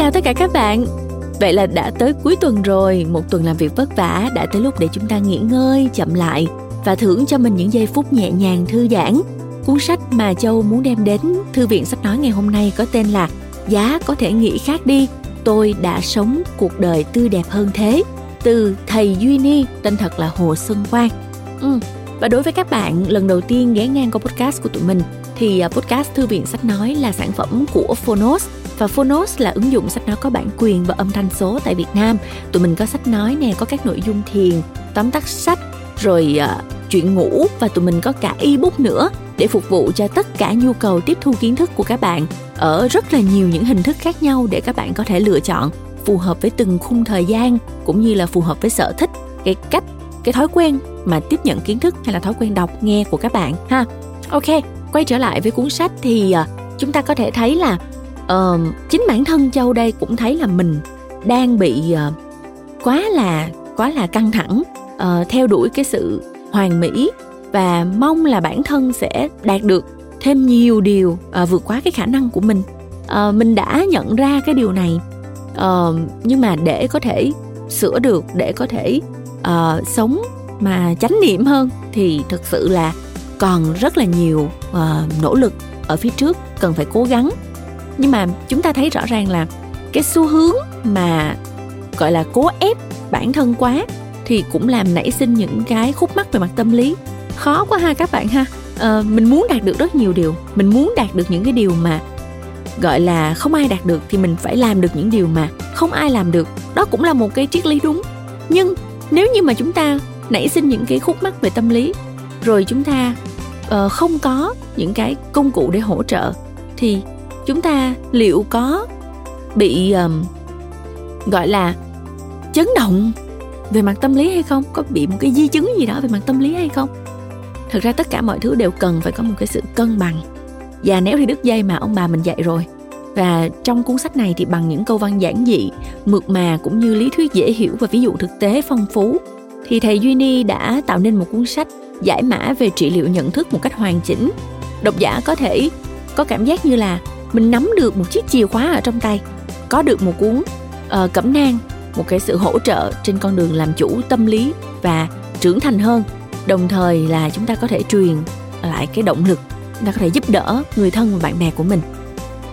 chào tất cả các bạn. Vậy là đã tới cuối tuần rồi, một tuần làm việc vất vả đã tới lúc để chúng ta nghỉ ngơi, chậm lại và thưởng cho mình những giây phút nhẹ nhàng thư giãn. Cuốn sách mà Châu muốn đem đến thư viện sách nói ngày hôm nay có tên là Giá có thể nghĩ khác đi, tôi đã sống cuộc đời tươi đẹp hơn thế từ thầy Duy Ni, tên thật là Hồ Xuân Quang. Ừ. Và đối với các bạn lần đầu tiên ghé ngang qua podcast của tụi mình thì à, podcast Thư viện Sách Nói là sản phẩm của Phonos và Phonos là ứng dụng sách nói có bản quyền và âm thanh số tại Việt Nam. Tụi mình có sách nói nè, có các nội dung thiền, tóm tắt sách, rồi uh, chuyện ngủ và tụi mình có cả ebook nữa để phục vụ cho tất cả nhu cầu tiếp thu kiến thức của các bạn ở rất là nhiều những hình thức khác nhau để các bạn có thể lựa chọn phù hợp với từng khung thời gian cũng như là phù hợp với sở thích cái cách cái thói quen mà tiếp nhận kiến thức hay là thói quen đọc nghe của các bạn ha. Ok quay trở lại với cuốn sách thì ờ, chúng ta có thể thấy là uh, chính bản thân châu đây cũng thấy là mình đang bị uh, quá là quá là căng thẳng uh, theo đuổi cái sự hoàn mỹ và mong là bản thân sẽ đạt được thêm nhiều điều uh, vượt quá cái khả năng của mình. Uh, mình đã nhận ra cái điều này uh, nhưng mà để có thể sửa được để có thể uh, sống mà chánh niệm hơn thì thực sự là còn rất là nhiều uh, nỗ lực ở phía trước cần phải cố gắng. Nhưng mà chúng ta thấy rõ ràng là cái xu hướng mà gọi là cố ép bản thân quá thì cũng làm nảy sinh những cái khúc mắc về mặt tâm lý. Khó quá ha các bạn ha. À, mình muốn đạt được rất nhiều điều. Mình muốn đạt được những cái điều mà gọi là không ai đạt được thì mình phải làm được những điều mà không ai làm được. Đó cũng là một cái triết lý đúng. Nhưng nếu như mà chúng ta nảy sinh những cái khúc mắc về tâm lý rồi chúng ta uh, không có những cái công cụ để hỗ trợ thì chúng ta liệu có bị um, gọi là chấn động về mặt tâm lý hay không? Có bị một cái di chứng gì đó về mặt tâm lý hay không? Thực ra tất cả mọi thứ đều cần phải có một cái sự cân bằng. Và nếu thì đứt dây mà ông bà mình dạy rồi và trong cuốn sách này thì bằng những câu văn giản dị mượt mà cũng như lý thuyết dễ hiểu và ví dụ thực tế phong phú thì thầy duy ni đã tạo nên một cuốn sách giải mã về trị liệu nhận thức một cách hoàn chỉnh. Độc giả có thể có cảm giác như là mình nắm được một chiếc chìa khóa ở trong tay có được một cuốn uh, cẩm nang một cái sự hỗ trợ trên con đường làm chủ tâm lý và trưởng thành hơn. Đồng thời là chúng ta có thể truyền lại cái động lực chúng ta có thể giúp đỡ người thân và bạn bè của mình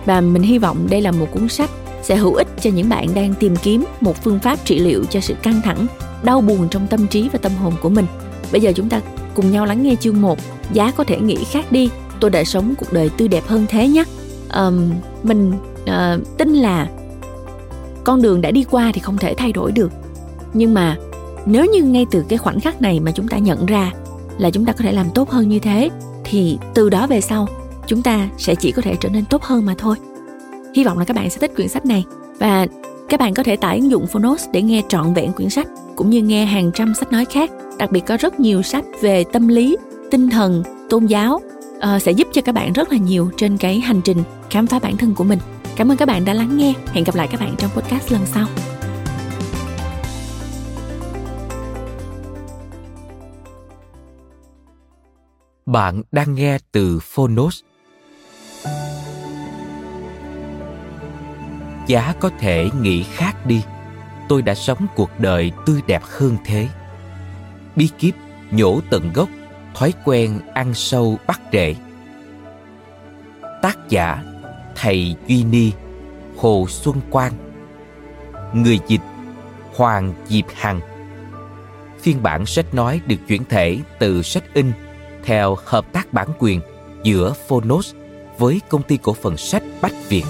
và mình hy vọng đây là một cuốn sách sẽ hữu ích cho những bạn đang tìm kiếm một phương pháp trị liệu cho sự căng thẳng đau buồn trong tâm trí và tâm hồn của mình. Bây giờ chúng ta cùng nhau lắng nghe chương 1 giá có thể nghĩ khác đi tôi đã sống cuộc đời tươi đẹp hơn thế nhé. Um, mình uh, tin là con đường đã đi qua thì không thể thay đổi được. Nhưng mà nếu như ngay từ cái khoảnh khắc này mà chúng ta nhận ra là chúng ta có thể làm tốt hơn như thế thì từ đó về sau chúng ta sẽ chỉ có thể trở nên tốt hơn mà thôi. Hy vọng là các bạn sẽ thích quyển sách này và các bạn có thể tải ứng dụng Phonos để nghe trọn vẹn quyển sách cũng như nghe hàng trăm sách nói khác. Đặc biệt có rất nhiều sách về tâm lý tinh thần tôn giáo uh, sẽ giúp cho các bạn rất là nhiều trên cái hành trình khám phá bản thân của mình. Cảm ơn các bạn đã lắng nghe. Hẹn gặp lại các bạn trong podcast lần sau. Bạn đang nghe từ Phonos. Giá có thể nghĩ khác đi. Tôi đã sống cuộc đời tươi đẹp hơn thế. Bí kíp nhổ tận gốc, thói quen ăn sâu bắt rễ. Tác giả Thầy Duy Ni, Hồ Xuân Quang. Người dịch Hoàng Diệp Hằng. Phiên bản sách nói được chuyển thể từ sách in theo hợp tác bản quyền giữa Phonos với công ty cổ phần sách Bách Việt.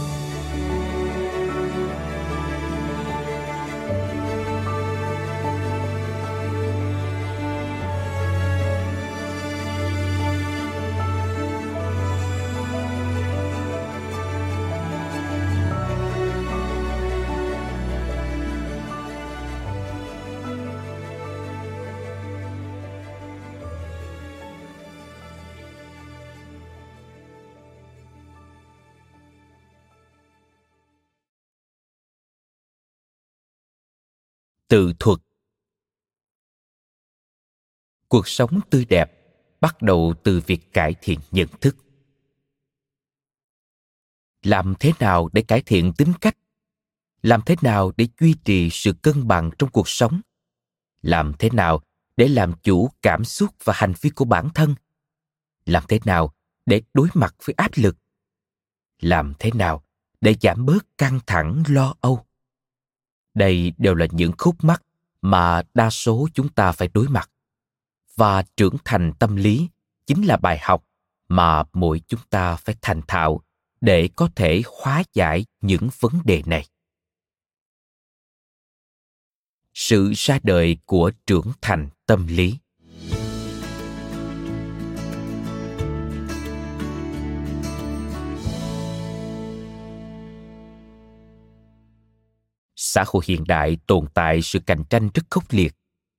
Tự thuật. Cuộc sống tươi đẹp bắt đầu từ việc cải thiện nhận thức. Làm thế nào để cải thiện tính cách? Làm thế nào để duy trì sự cân bằng trong cuộc sống? Làm thế nào để làm chủ cảm xúc và hành vi của bản thân? Làm thế nào để đối mặt với áp lực? Làm thế nào để giảm bớt căng thẳng, lo âu? Đây đều là những khúc mắc mà đa số chúng ta phải đối mặt. Và trưởng thành tâm lý chính là bài học mà mỗi chúng ta phải thành thạo để có thể hóa giải những vấn đề này. Sự ra đời của trưởng thành tâm lý. Xã hội hiện đại tồn tại sự cạnh tranh rất khốc liệt.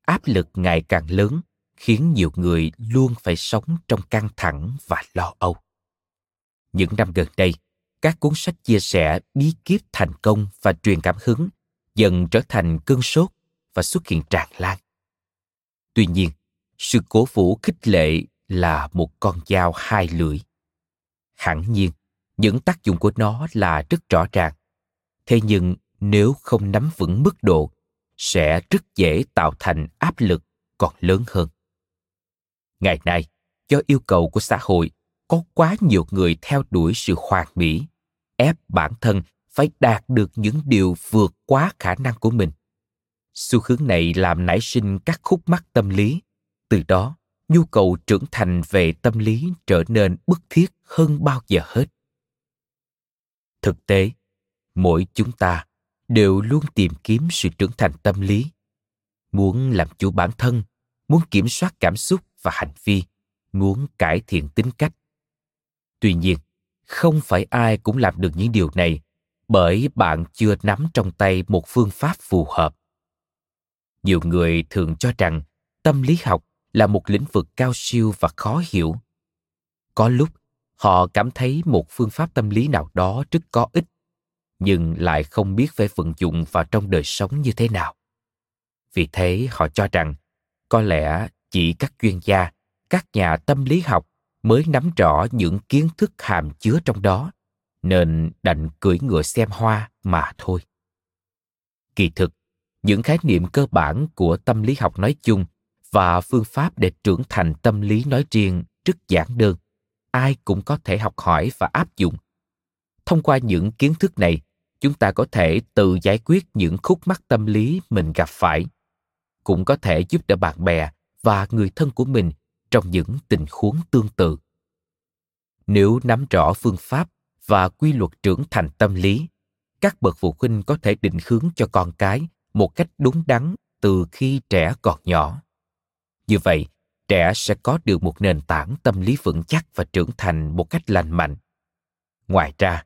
Áp lực ngày càng lớn, khiến nhiều người luôn phải sống trong căng thẳng và lo âu. Những năm gần đây, các cuốn sách chia sẻ bí kíp thành công và truyền cảm hứng dần trở thành cơn sốt và xuất hiện tràn lan. Tuy nhiên, sự cổ vũ khích lệ là một con dao hai lưỡi. Hẳn nhiên, những tác dụng của nó là rất rõ ràng. Thế nhưng nếu không nắm vững mức độ, sẽ rất dễ tạo thành áp lực còn lớn hơn. Ngày nay, do yêu cầu của xã hội, có quá nhiều người theo đuổi sự hoàn mỹ, ép bản thân phải đạt được những điều vượt quá khả năng của mình. Xu hướng này làm nảy sinh các khúc mắc tâm lý. Từ đó, nhu cầu trưởng thành về tâm lý trở nên bức thiết hơn bao giờ hết. Thực tế, mỗi chúng ta đều luôn tìm kiếm sự trưởng thành tâm lý, muốn làm chủ bản thân, muốn kiểm soát cảm xúc và hành vi, muốn cải thiện tính cách. Tuy nhiên, không phải ai cũng làm được những điều này bởi bạn chưa nắm trong tay một phương pháp phù hợp. Nhiều người thường cho rằng tâm lý học là một lĩnh vực cao siêu và khó hiểu. Có lúc họ cảm thấy một phương pháp tâm lý nào đó rất có ích nhưng lại không biết phải vận dụng vào trong đời sống như thế nào. Vì thế họ cho rằng, có lẽ chỉ các chuyên gia, các nhà tâm lý học mới nắm rõ những kiến thức hàm chứa trong đó, nên đành cưỡi ngựa xem hoa mà thôi. Kỳ thực, những khái niệm cơ bản của tâm lý học nói chung và phương pháp để trưởng thành tâm lý nói riêng rất giản đơn, ai cũng có thể học hỏi và áp dụng. Thông qua những kiến thức này chúng ta có thể tự giải quyết những khúc mắc tâm lý mình gặp phải. Cũng có thể giúp đỡ bạn bè và người thân của mình trong những tình huống tương tự. Nếu nắm rõ phương pháp và quy luật trưởng thành tâm lý, các bậc phụ huynh có thể định hướng cho con cái một cách đúng đắn từ khi trẻ còn nhỏ. Như vậy, trẻ sẽ có được một nền tảng tâm lý vững chắc và trưởng thành một cách lành mạnh. Ngoài ra,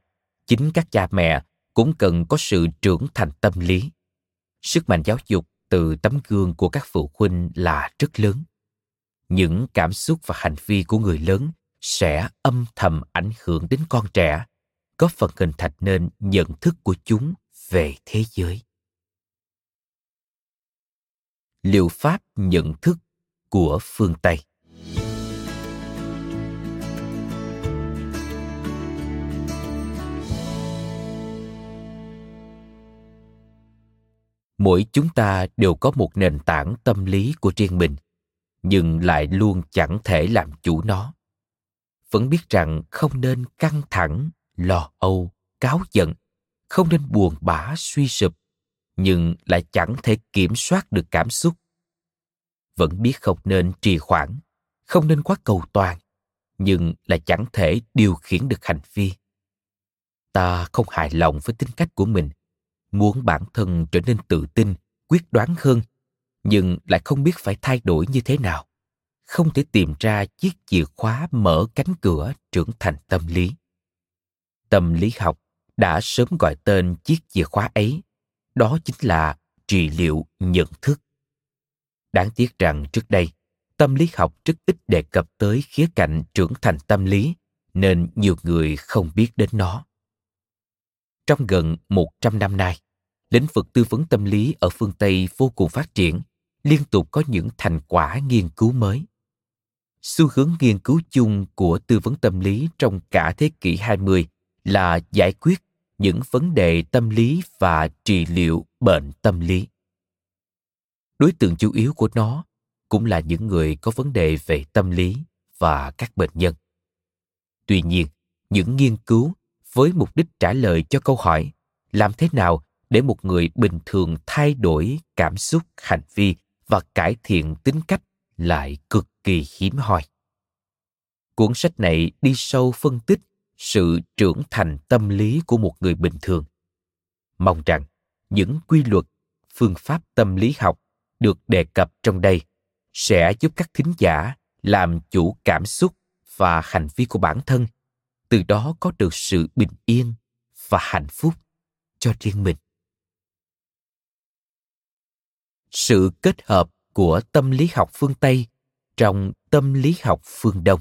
chính các cha mẹ cũng cần có sự trưởng thành tâm lý. Sức mạnh giáo dục từ tấm gương của các phụ huynh là rất lớn. Những cảm xúc và hành vi của người lớn sẽ âm thầm ảnh hưởng đến con trẻ góp phần hình thành nên nhận thức của chúng về thế giới. Liệu pháp nhận thức của phương tây. Mỗi chúng ta đều có một nền tảng tâm lý của riêng mình, nhưng lại luôn chẳng thể làm chủ nó. Vẫn biết rằng không nên căng thẳng, lo âu cáo giận, không nên buồn bã, suy sụp, nhưng lại chẳng thể kiểm soát được cảm xúc. Vẫn biết không nên trì hoãn, không nên quá cầu toàn, nhưng lại chẳng thể điều khiển được hành vi. Ta không hài lòng với tính cách của mình muốn bản thân trở nên tự tin quyết đoán hơn nhưng lại không biết phải thay đổi như thế nào. Không thể tìm ra chiếc chìa khóa mở cánh cửa trưởng thành tâm lý. Tâm lý học đã sớm gọi tên chiếc chìa khóa ấy đó chính là trị liệu nhận thức. Đáng tiếc rằng trước đây tâm lý học rất ít đề cập tới khía cạnh trưởng thành tâm lý nên nhiều người không biết đến nó. Trong gần 100 năm nay, lĩnh vực tư vấn tâm lý ở phương Tây vô cùng phát triển, liên tục có những thành quả nghiên cứu mới. Xu hướng nghiên cứu chung của tư vấn tâm lý trong cả thế kỷ 20 là giải quyết những vấn đề tâm lý và trị liệu bệnh tâm lý đối tượng chủ yếu của nó cũng là những người có vấn đề về tâm lý và các bệnh nhân tuy nhiên những nghiên cứu với mục đích trả lời cho câu hỏi làm thế nào để một người bình thường thay đổi cảm xúc, hành vi và cải thiện tính cách lại cực kỳ hiếm hoi. Cuốn sách này đi sâu phân tích sự trưởng thành tâm lý của một người bình thường. Mong rằng những quy luật, phương pháp tâm lý học được đề cập trong đây sẽ giúp các thính giả làm chủ cảm xúc và hành vi của bản thân, từ đó có được sự bình yên và hạnh phúc cho riêng mình. Sự kết hợp của tâm lý học phương tây trong tâm lý học phương đông.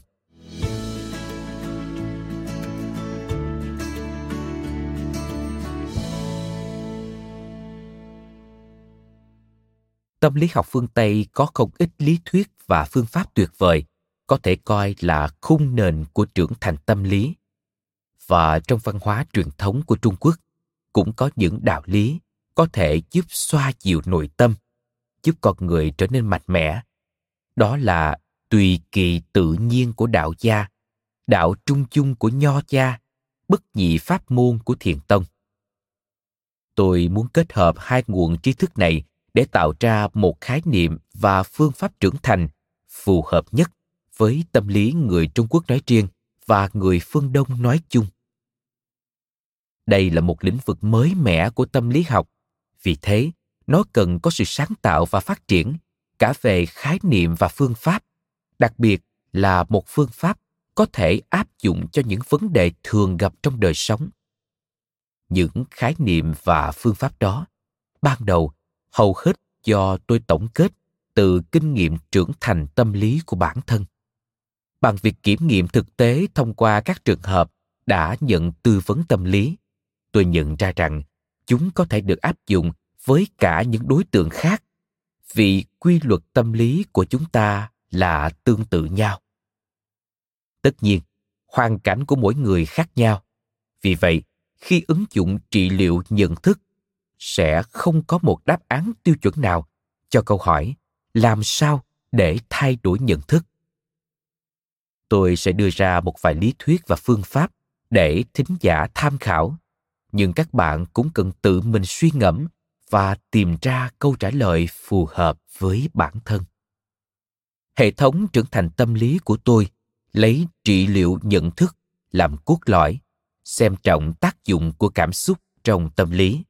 Tâm lý học phương tây có không ít lý thuyết và phương pháp tuyệt vời, có thể coi là khung nền của trưởng thành tâm lý. Và trong văn hóa truyền thống của trung quốc, cũng có những đạo lý có thể giúp xoa dịu nội tâm giúp con người trở nên mạnh mẽ. Đó là tùy kỳ tự nhiên của đạo gia, đạo trung chung của nho gia, bất nhị pháp môn của thiền tông. Tôi muốn kết hợp hai nguồn trí thức này để tạo ra một khái niệm và phương pháp trưởng thành phù hợp nhất với tâm lý người trung quốc nói riêng và người phương đông nói chung. Đây là một lĩnh vực mới mẻ của tâm lý học. Vì thế nó cần có sự sáng tạo và phát triển cả về khái niệm và phương pháp, đặc biệt là một phương pháp có thể áp dụng cho những vấn đề thường gặp trong đời sống. Những khái niệm và phương pháp đó ban đầu hầu hết do tôi tổng kết từ kinh nghiệm trưởng thành tâm lý của bản thân. Bằng việc kiểm nghiệm thực tế thông qua các trường hợp đã nhận tư vấn tâm lý, tôi nhận ra rằng chúng có thể được áp dụng với cả những đối tượng khác, vì quy luật tâm lý của chúng ta là tương tự nhau. Tất nhiên, hoàn cảnh của mỗi người khác nhau. Vì vậy, khi ứng dụng trị liệu nhận thức, sẽ không có một đáp án tiêu chuẩn nào cho câu hỏi, làm sao để thay đổi nhận thức. Tôi sẽ đưa ra một vài lý thuyết và phương pháp để thính giả tham khảo, nhưng các bạn cũng cần tự mình suy ngẫm và tìm ra câu trả lời phù hợp với bản thân. Hệ thống trưởng thành tâm lý của tôi lấy trị liệu nhận thức làm cốt lõi, xem trọng tác dụng của cảm xúc trong tâm lý.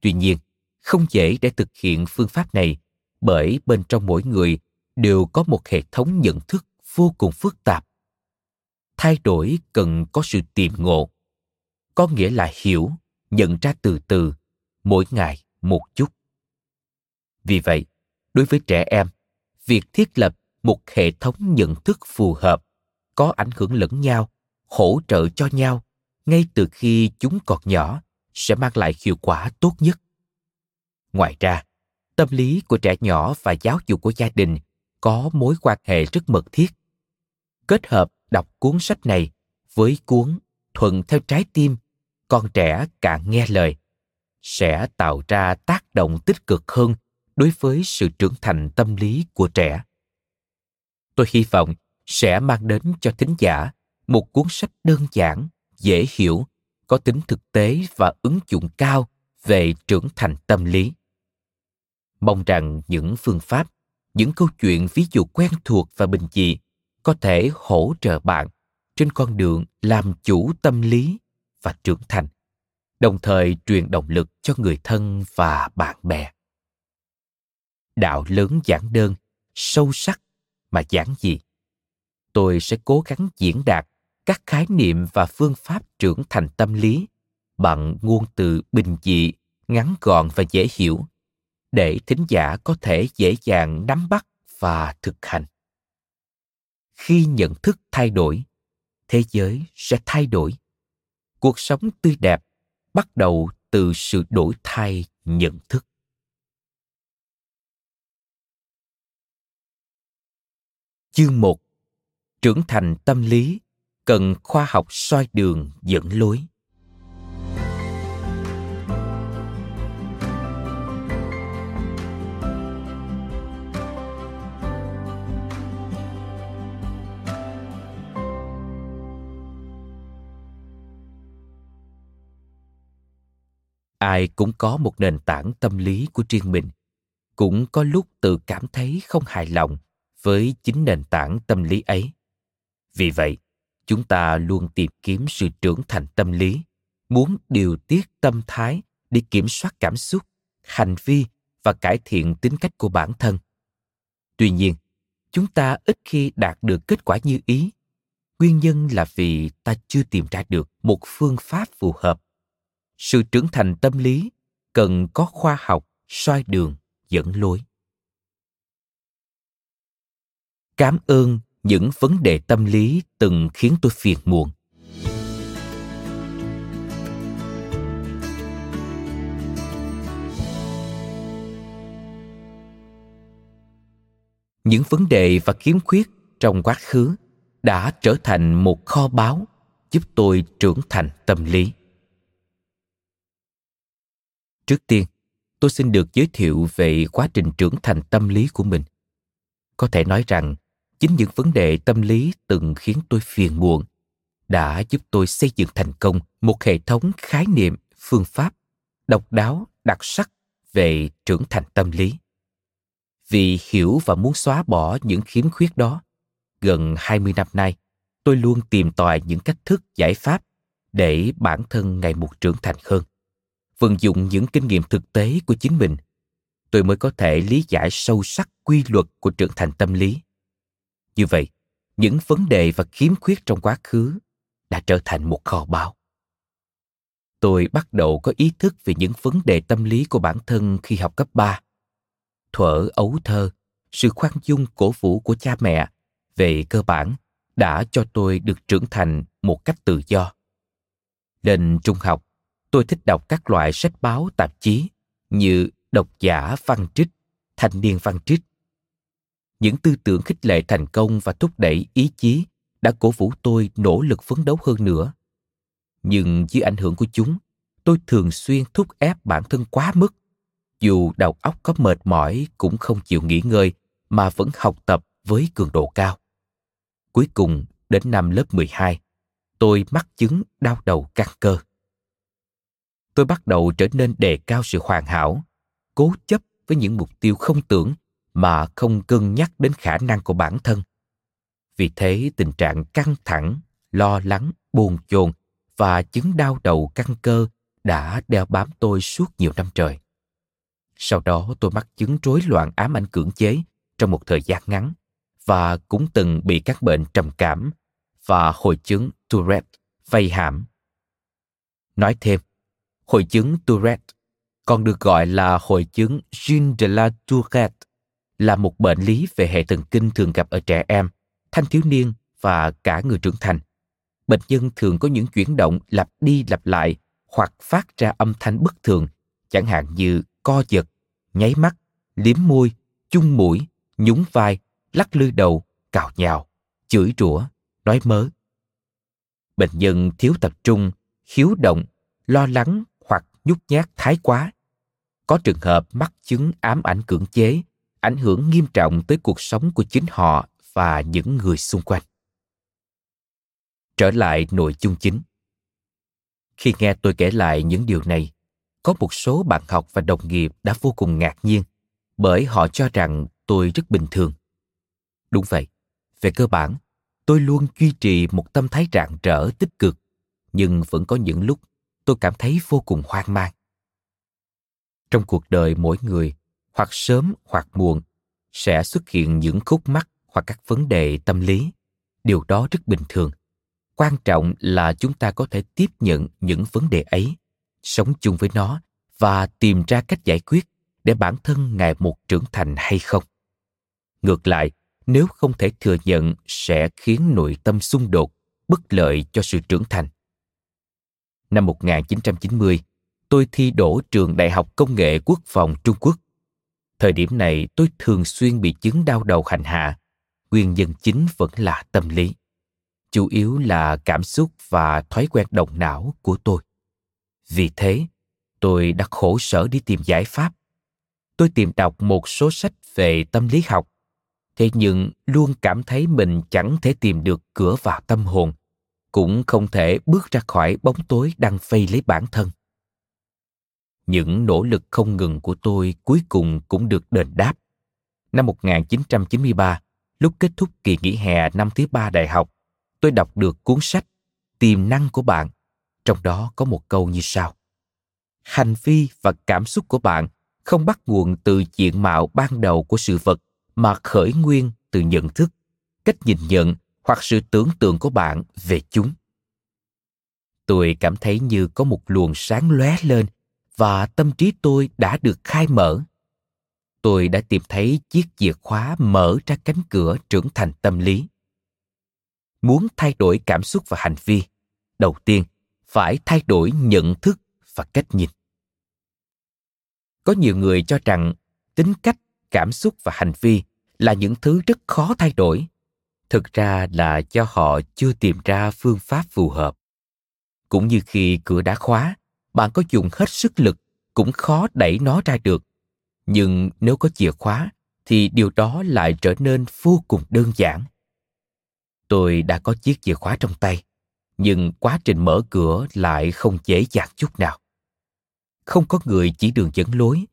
Tuy nhiên, không dễ để thực hiện phương pháp này bởi bên trong mỗi người đều có một hệ thống nhận thức vô cùng phức tạp. Thay đổi cần có sự tiềm ngộ, có nghĩa là hiểu, nhận ra từ từ mỗi ngày một chút. Vì vậy, đối với trẻ em, việc thiết lập một hệ thống nhận thức phù hợp có ảnh hưởng lẫn nhau, hỗ trợ cho nhau ngay từ khi chúng còn nhỏ sẽ mang lại hiệu quả tốt nhất. Ngoài ra, tâm lý của trẻ nhỏ và giáo dục của gia đình có mối quan hệ rất mật thiết. Kết hợp đọc cuốn sách này với cuốn thuận theo trái tim, con trẻ càng nghe lời sẽ tạo ra tác động tích cực hơn đối với sự trưởng thành tâm lý của trẻ. Tôi hy vọng sẽ mang đến cho thính giả một cuốn sách đơn giản, dễ hiểu, có tính thực tế và ứng dụng cao về trưởng thành tâm lý. Mong rằng những phương pháp, những câu chuyện ví dụ quen thuộc và bình dị có thể hỗ trợ bạn trên con đường làm chủ tâm lý và trưởng thành đồng thời truyền động lực cho người thân và bạn bè. Đạo lớn giản đơn, sâu sắc, mà giản dị tôi sẽ cố gắng diễn đạt các khái niệm và phương pháp trưởng thành tâm lý bằng ngôn từ bình dị, ngắn gọn và dễ hiểu, để thính giả có thể dễ dàng nắm bắt và thực hành. Khi nhận thức thay đổi, thế giới sẽ thay đổi. Cuộc sống tươi đẹp bắt đầu từ sự đổi thay nhận thức. Chương 1 trưởng thành tâm lý, cần khoa học soi đường dẫn lối. Ai cũng có một nền tảng tâm lý của riêng mình. Cũng có lúc tự cảm thấy không hài lòng với chính nền tảng tâm lý ấy. Vì vậy, chúng ta luôn tìm kiếm sự trưởng thành tâm lý, muốn điều tiết tâm thái để kiểm soát cảm xúc, hành vi và cải thiện tính cách của bản thân. Tuy nhiên, chúng ta ít khi đạt được kết quả như ý. Nguyên nhân là vì ta chưa tìm ra được một phương pháp phù hợp sự trưởng thành tâm lý, cần có khoa học, soi đường, dẫn lối. Cảm ơn những vấn đề tâm lý từng khiến tôi phiền muộn. Những vấn đề và khiếm khuyết trong quá khứ đã trở thành một kho báu giúp tôi trưởng thành tâm lý trước tiên tôi xin được giới thiệu về quá trình trưởng thành tâm lý của mình có thể nói rằng chính những vấn đề tâm lý từng khiến tôi phiền muộn đã giúp tôi xây dựng thành công một hệ thống khái niệm phương pháp độc đáo đặc sắc về trưởng thành tâm lý vì hiểu và muốn xóa bỏ những khiếm khuyết đó gần 20 năm nay, tôi luôn tìm tòi những cách thức giải pháp để bản thân ngày một trưởng thành hơn. Vận dụng những kinh nghiệm thực tế của chính mình, tôi mới có thể lý giải sâu sắc quy luật của trưởng thành tâm lý. Như vậy, những vấn đề và khiếm khuyết trong quá khứ đã trở thành một kho báu. Tôi bắt đầu có ý thức về những vấn đề tâm lý của bản thân khi học cấp 3. Thuở ấu thơ, sự khoan dung cổ vũ của cha mẹ về cơ bản đã cho tôi được trưởng thành một cách tự do. Lên trung học, tôi thích đọc các loại sách báo tạp chí như độc giả văn trích, thanh niên văn trích. Những tư tưởng khích lệ thành công và thúc đẩy ý chí đã cổ vũ tôi nỗ lực phấn đấu hơn nữa. Nhưng dưới ảnh hưởng của chúng, tôi thường xuyên thúc ép bản thân quá mức. Dù đầu óc có mệt mỏi cũng không chịu nghỉ ngơi mà vẫn học tập với cường độ cao. Cuối cùng, đến năm lớp 12, tôi mắc chứng đau đầu căng cơ. Tôi bắt đầu trở nên đề cao sự hoàn hảo, cố chấp với những mục tiêu không tưởng mà không cân nhắc đến khả năng của bản thân. Vì thế tình trạng căng thẳng, lo lắng, buồn chồn và chứng đau đầu căng cơ đã đeo bám tôi suốt nhiều năm trời. Sau đó tôi mắc chứng rối loạn ám ảnh cưỡng chế trong một thời gian ngắn và cũng từng bị các bệnh trầm cảm và hội chứng Tourette vây hãm. Nói thêm, hội chứng Tourette còn được gọi là hội chứng Jean de la Tourette là một bệnh lý về hệ thần kinh thường gặp ở trẻ em, thanh thiếu niên và cả người trưởng thành. Bệnh nhân thường có những chuyển động lặp đi lặp lại hoặc phát ra âm thanh bất thường, chẳng hạn như co giật, nháy mắt, liếm môi, chung mũi, nhún vai lắc lư đầu, cào nhào, chửi rủa, nói mớ. Bệnh nhân thiếu tập trung, khiếu động, lo lắng nhút nhát thái quá. Có trường hợp mắc chứng ám ảnh cưỡng chế, ảnh hưởng nghiêm trọng tới cuộc sống của chính họ và những người xung quanh. Trở lại nội dung chính. Khi nghe tôi kể lại những điều này, có một số bạn học và đồng nghiệp đã vô cùng ngạc nhiên bởi họ cho rằng tôi rất bình thường Đúng vậy, về cơ bản, tôi luôn duy trì một tâm thái rạng rỡ tích cực, nhưng vẫn có những lúc tôi cảm thấy vô cùng hoang mang. Trong cuộc đời mỗi người, hoặc sớm hoặc muộn, sẽ xuất hiện những khúc mắc hoặc các vấn đề tâm lý. Điều đó rất bình thường. Quan trọng là chúng ta có thể tiếp nhận những vấn đề ấy, sống chung với nó và tìm ra cách giải quyết để bản thân ngày một trưởng thành hay không. Ngược lại, nếu không thể thừa nhận sẽ khiến nội tâm xung đột, bất lợi cho sự trưởng thành. Năm 1990, tôi thi đỗ trường Đại học Công nghệ Quốc phòng Trung Quốc. Thời điểm này tôi thường xuyên bị chứng đau đầu hành hạ. Nguyên nhân chính vẫn là tâm lý. Chủ yếu là cảm xúc và thói quen động não của tôi. Vì thế, tôi đã khổ sở đi tìm giải pháp. Tôi tìm đọc một số sách về tâm lý học thế nhưng luôn cảm thấy mình chẳng thể tìm được cửa vào tâm hồn cũng không thể bước ra khỏi bóng tối đang vây lấy bản thân những nỗ lực không ngừng của tôi cuối cùng cũng được đền đáp. Năm 1993, lúc kết thúc kỳ nghỉ hè năm thứ ba đại học, tôi đọc được cuốn sách Tiềm năng của bạn. Trong đó có một câu như sau. Hành vi và cảm xúc của bạn không bắt nguồn từ diện mạo ban đầu của sự vật mà khởi nguyên từ nhận thức, cách nhìn nhận hoặc sự tưởng tượng của bạn về chúng. Tôi cảm thấy như có một luồng sáng lóe lên và tâm trí tôi đã được khai mở. Tôi đã tìm thấy chiếc chìa khóa mở ra cánh cửa trưởng thành tâm lý. Muốn thay đổi cảm xúc và hành vi, đầu tiên phải thay đổi nhận thức và cách nhìn. Có nhiều người cho rằng tính cách, cảm xúc và hành vi là những thứ rất khó thay đổi. Thực ra là do họ chưa tìm ra phương pháp phù hợp. Cũng như khi cửa đã khóa, bạn có dùng hết sức lực cũng khó đẩy nó ra được. Nhưng nếu có chìa khóa thì điều đó lại trở nên vô cùng đơn giản. Tôi đã có chiếc chìa khóa trong tay nhưng quá trình mở cửa lại không dễ dàng chút nào. Không có người chỉ đường dẫn lối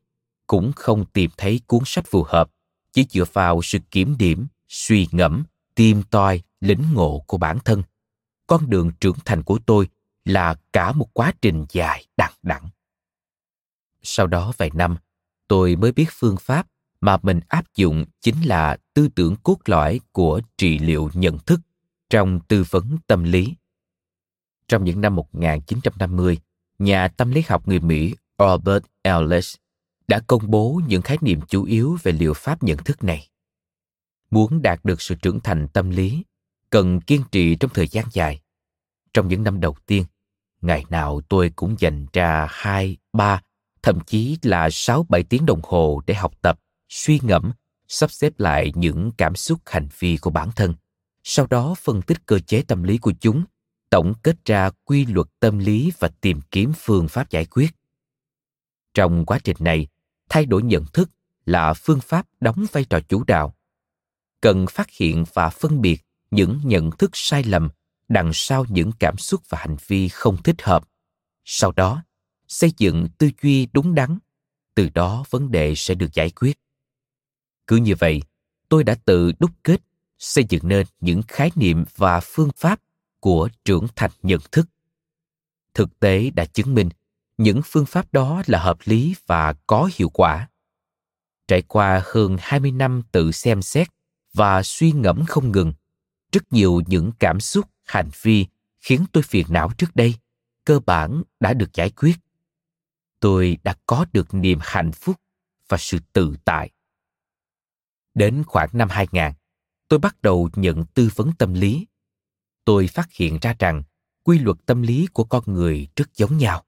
cũng không tìm thấy cuốn sách phù hợp chỉ dựa vào sự kiểm điểm suy ngẫm tìm tòi lĩnh ngộ của bản thân con đường trưởng thành của tôi là cả một quá trình dài đằng đẵng sau đó vài năm tôi mới biết phương pháp mà mình áp dụng chính là tư tưởng cốt lõi của trị liệu nhận thức trong tư vấn tâm lý. Trong những năm 1950, nhà tâm lý học người Mỹ Robert Ellis đã công bố những khái niệm chủ yếu về liệu pháp nhận thức này. Muốn đạt được sự trưởng thành tâm lý, cần kiên trì trong thời gian dài. Trong những năm đầu tiên, ngày nào tôi cũng dành ra hai, ba thậm chí là 6-7 tiếng đồng hồ để học tập, suy ngẫm, sắp xếp lại những cảm xúc hành vi của bản thân. Sau đó phân tích cơ chế tâm lý của chúng, tổng kết ra quy luật tâm lý và tìm kiếm phương pháp giải quyết. Trong quá trình này, thay đổi nhận thức là phương pháp đóng vai trò chủ đạo. Cần phát hiện và phân biệt những nhận thức sai lầm đằng sau những cảm xúc và hành vi không thích hợp. Sau đó, xây dựng tư duy đúng đắn từ đó vấn đề sẽ được giải quyết cứ như vậy tôi đã tự đúc kết xây dựng nên những khái niệm và phương pháp của trưởng thành nhận thức thực tế đã chứng minh những phương pháp đó là hợp lý và có hiệu quả. Trải qua hơn 20 năm tự xem xét và suy ngẫm không ngừng, rất nhiều những cảm xúc, hành vi khiến tôi phiền não trước đây, cơ bản đã được giải quyết tôi đã có được niềm hạnh phúc và sự tự tại. Đến khoảng năm 2000, tôi bắt đầu nhận tư vấn tâm lý. Tôi phát hiện ra rằng quy luật tâm lý của con người rất giống nhau.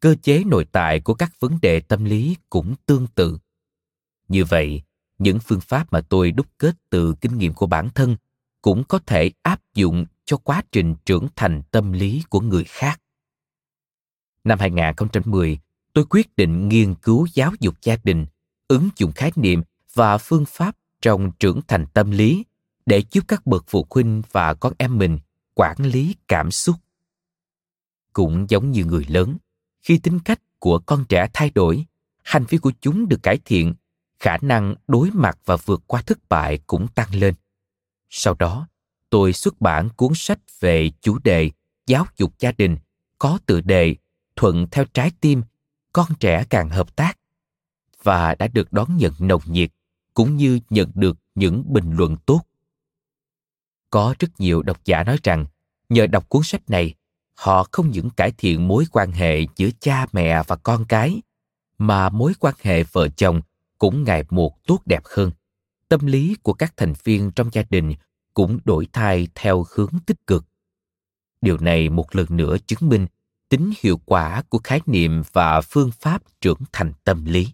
Cơ chế nội tại của các vấn đề tâm lý cũng tương tự. Như vậy, những phương pháp mà tôi đúc kết từ kinh nghiệm của bản thân cũng có thể áp dụng cho quá trình trưởng thành tâm lý của người khác. Năm 2010, tôi quyết định nghiên cứu giáo dục gia đình, ứng dụng khái niệm và phương pháp trong trưởng thành tâm lý để giúp các bậc phụ huynh và con em mình quản lý cảm xúc. Cũng giống như người lớn, khi tính cách của con trẻ thay đổi, hành vi của chúng được cải thiện, khả năng đối mặt và vượt qua thất bại cũng tăng lên. Sau đó, tôi xuất bản cuốn sách về chủ đề giáo dục gia đình có tựa đề thuận theo trái tim con trẻ càng hợp tác và đã được đón nhận nồng nhiệt cũng như nhận được những bình luận tốt có rất nhiều độc giả nói rằng nhờ đọc cuốn sách này họ không những cải thiện mối quan hệ giữa cha mẹ và con cái mà mối quan hệ vợ chồng cũng ngày một tốt đẹp hơn. Tâm lý của các thành viên trong gia đình cũng đổi thay theo hướng tích cực. Điều này một lần nữa chứng minh tính hiệu quả của khái niệm và phương pháp trưởng thành tâm lý.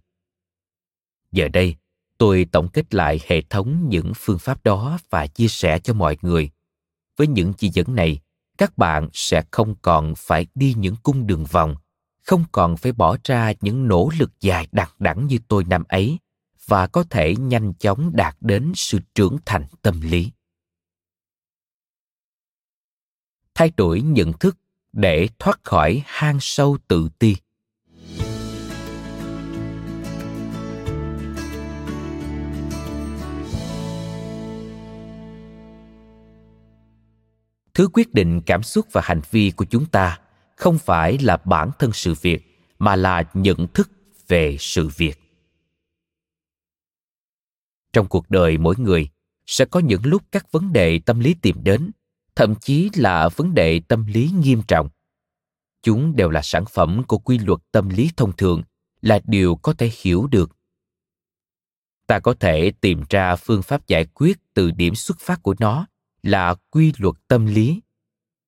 Giờ đây, tôi tổng kết lại hệ thống những phương pháp đó và chia sẻ cho mọi người. Với những chỉ dẫn này, các bạn sẽ không còn phải đi những cung đường vòng không còn phải bỏ ra những nỗ lực dài đằng đẵng như tôi năm ấy, và có thể nhanh chóng đạt đến sự trưởng thành tâm lý. Thay đổi nhận thức để thoát khỏi hang sâu tự ti. Thứ quyết định cảm xúc và hành vi của chúng ta không phải là bản thân sự việc, mà là nhận thức về sự việc. Trong cuộc đời mỗi người, sẽ có những lúc các vấn đề tâm lý tìm đến, thậm chí là vấn đề tâm lý nghiêm trọng. Chúng đều là sản phẩm của quy luật tâm lý thông thường, là điều có thể hiểu được. Ta có thể tìm ra phương pháp giải quyết từ điểm xuất phát của nó là quy luật tâm lý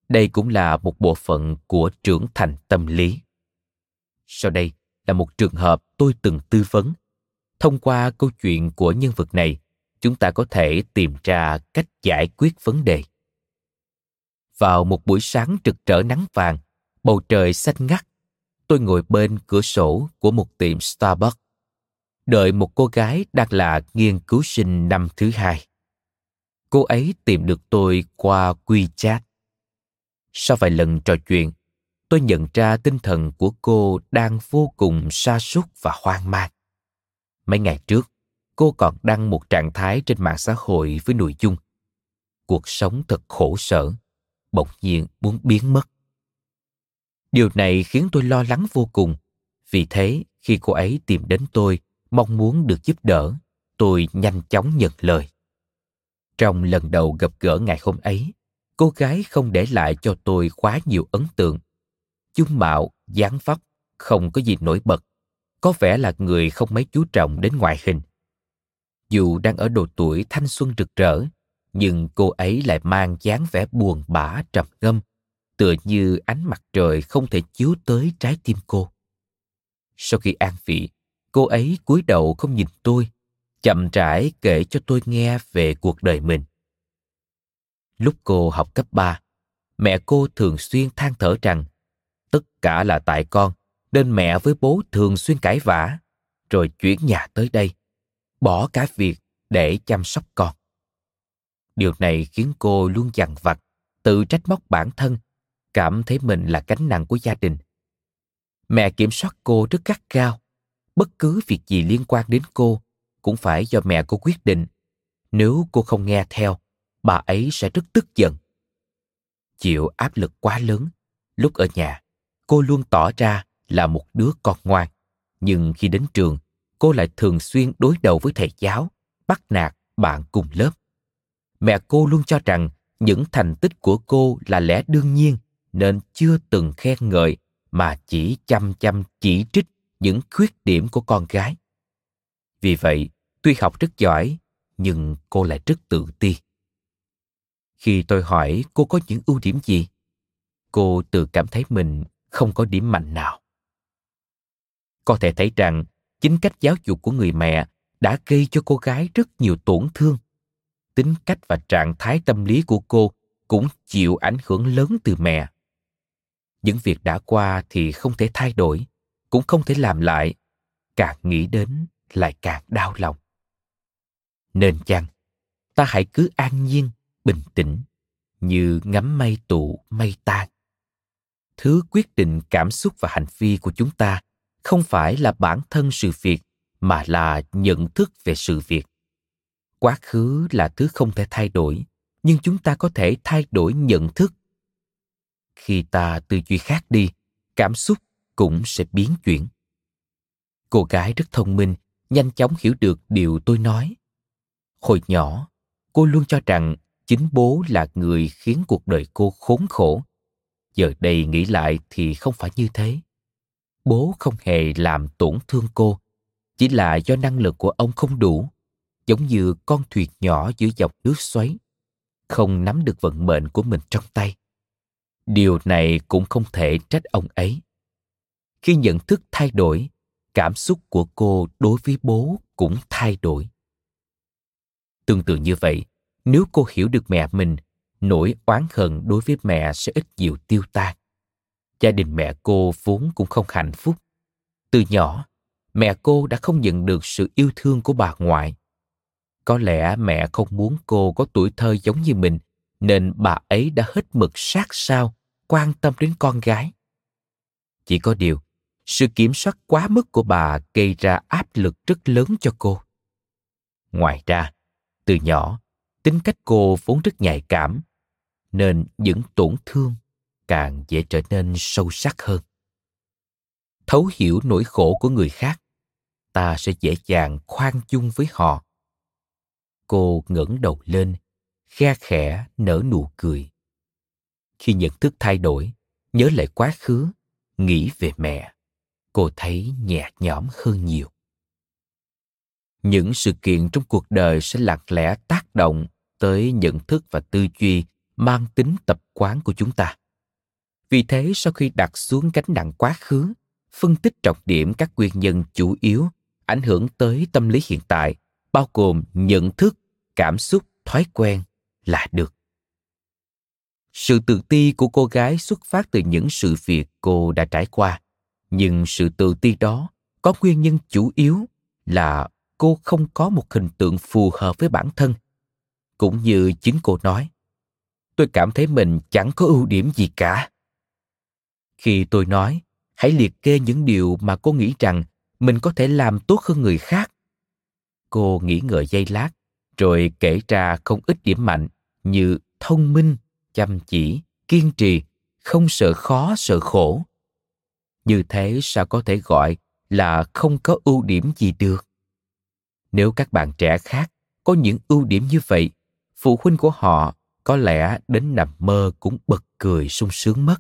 đây cũng là một bộ phận của trưởng thành tâm lý. Sau đây là một trường hợp tôi từng tư vấn. Thông qua câu chuyện của nhân vật này, chúng ta có thể tìm ra cách giải quyết vấn đề. Vào một buổi sáng trực trở nắng vàng, bầu trời xanh ngắt, tôi ngồi bên cửa sổ của một tiệm starbucks, đợi một cô gái đang là nghiên cứu sinh năm thứ hai. Cô ấy tìm được tôi qua WeChat. Sau vài lần trò chuyện, tôi nhận ra tinh thần của cô đang vô cùng sa sút và hoang mang. Mấy ngày trước, cô còn đăng một trạng thái trên mạng xã hội với nội dung Cuộc sống thật khổ sở, bỗng nhiên muốn biến mất. Điều này khiến tôi lo lắng vô cùng. Vì thế, khi cô ấy tìm đến tôi, mong muốn được giúp đỡ, tôi nhanh chóng nhận lời. Trong lần đầu gặp gỡ ngày hôm ấy, cô gái không để lại cho tôi quá nhiều ấn tượng. Dung mạo, dáng vóc, không có gì nổi bật. Có vẻ là người không mấy chú trọng đến ngoại hình. Dù đang ở độ tuổi thanh xuân rực rỡ, nhưng cô ấy lại mang dáng vẻ buồn bã trầm ngâm, tựa như ánh mặt trời không thể chiếu tới trái tim cô. Sau khi an vị, cô ấy cúi đầu không nhìn tôi chậm rãi kể cho tôi nghe về cuộc đời mình. Lúc cô học cấp 3, mẹ cô thường xuyên than thở rằng tất cả là tại con, nên mẹ với bố thường xuyên cãi vã, rồi chuyển nhà tới đây, bỏ cả việc để chăm sóc con. Điều này khiến cô luôn dằn vặt, tự trách móc bản thân, cảm thấy mình là gánh nặng của gia đình. Mẹ kiểm soát cô rất gắt gao, bất cứ việc gì liên quan đến cô cũng phải do mẹ cô quyết định. Nếu cô không nghe theo, bà ấy sẽ rất tức giận. Chịu áp lực quá lớn, lúc ở nhà, cô luôn tỏ ra là một đứa con ngoan. Nhưng khi đến trường, cô lại thường xuyên đối đầu với thầy giáo, bắt nạt bạn cùng lớp. Mẹ cô luôn cho rằng những thành tích của cô là lẽ đương nhiên nên chưa từng khen ngợi mà chỉ chăm chăm chỉ trích những khuyết điểm của con gái. Vì vậy, tuy học rất giỏi, nhưng cô lại rất tự ti. Khi tôi hỏi cô có những ưu điểm gì, cô tự cảm thấy mình không có điểm mạnh nào. Có thể thấy rằng chính cách giáo dục của người mẹ đã gây cho cô gái rất nhiều tổn thương. Tính cách và trạng thái tâm lý của cô cũng chịu ảnh hưởng lớn từ mẹ. Những việc đã qua thì không thể thay đổi, cũng không thể làm lại. Càng nghĩ đến lại càng đau lòng. Nên chăng, ta hãy cứ an nhiên, bình tĩnh, như ngắm mây tụ mây tan. Thứ quyết định cảm xúc và hành vi của chúng ta không phải là bản thân sự việc mà là nhận thức về sự việc. Quá khứ là thứ không thể thay đổi nhưng chúng ta có thể thay đổi nhận thức. Khi ta tư duy khác đi cảm xúc cũng sẽ biến chuyển. Cô gái rất thông minh nhanh chóng hiểu được điều tôi nói. Hồi nhỏ cô luôn cho rằng chính bố là người khiến cuộc đời cô khốn khổ. Giờ đây nghĩ lại thì không phải như thế. Bố không hề làm tổn thương cô, chỉ là do năng lực của ông không đủ, giống như con thuyền nhỏ giữa dòng nước xoáy, không nắm được vận mệnh của mình trong tay. Điều này cũng không thể trách ông ấy. Khi nhận thức thay đổi, cảm xúc của cô đối với bố cũng thay đổi. Tương tự như vậy nếu cô hiểu được mẹ mình, nỗi oán hận đối với mẹ sẽ ít nhiều tiêu tan. Gia đình mẹ cô vốn cũng không hạnh phúc. Từ nhỏ, mẹ cô đã không nhận được sự yêu thương của bà ngoại. Có lẽ mẹ không muốn cô có tuổi thơ giống như mình, nên bà ấy đã hết mực sát sao, quan tâm đến con gái. Chỉ có điều, sự kiểm soát quá mức của bà gây ra áp lực rất lớn cho cô. Ngoài ra, từ nhỏ tính cách cô vốn rất nhạy cảm, nên những tổn thương càng dễ trở nên sâu sắc hơn. Thấu hiểu nỗi khổ của người khác, ta sẽ dễ dàng khoan dung với họ. Cô ngẩng đầu lên, khe khẽ nở nụ cười. Khi nhận thức thay đổi, nhớ lại quá khứ, nghĩ về mẹ, cô thấy nhẹ nhõm hơn nhiều. Những sự kiện trong cuộc đời sẽ lặng lẽ tác động tới nhận thức và tư duy mang tính tập quán của chúng ta. Vì thế, sau khi đặt xuống gánh nặng quá khứ, phân tích trọng điểm các nguyên nhân chủ yếu ảnh hưởng tới tâm lý hiện tại, bao gồm nhận thức, cảm xúc, thói quen là được. Sự tự ti của cô gái xuất phát từ những sự việc cô đã trải qua, nhưng sự tự ti đó có nguyên nhân chủ yếu là cô không có một hình tượng phù hợp với bản thân cũng như chính cô nói. Tôi cảm thấy mình chẳng có ưu điểm gì cả. Khi tôi nói, hãy liệt kê những điều mà cô nghĩ rằng mình có thể làm tốt hơn người khác. Cô nghĩ ngợi giây lát, rồi kể ra không ít điểm mạnh như thông minh, chăm chỉ, kiên trì, không sợ khó, sợ khổ. Như thế sao có thể gọi là không có ưu điểm gì được? Nếu các bạn trẻ khác có những ưu điểm như vậy phụ huynh của họ có lẽ đến nằm mơ cũng bật cười sung sướng mất.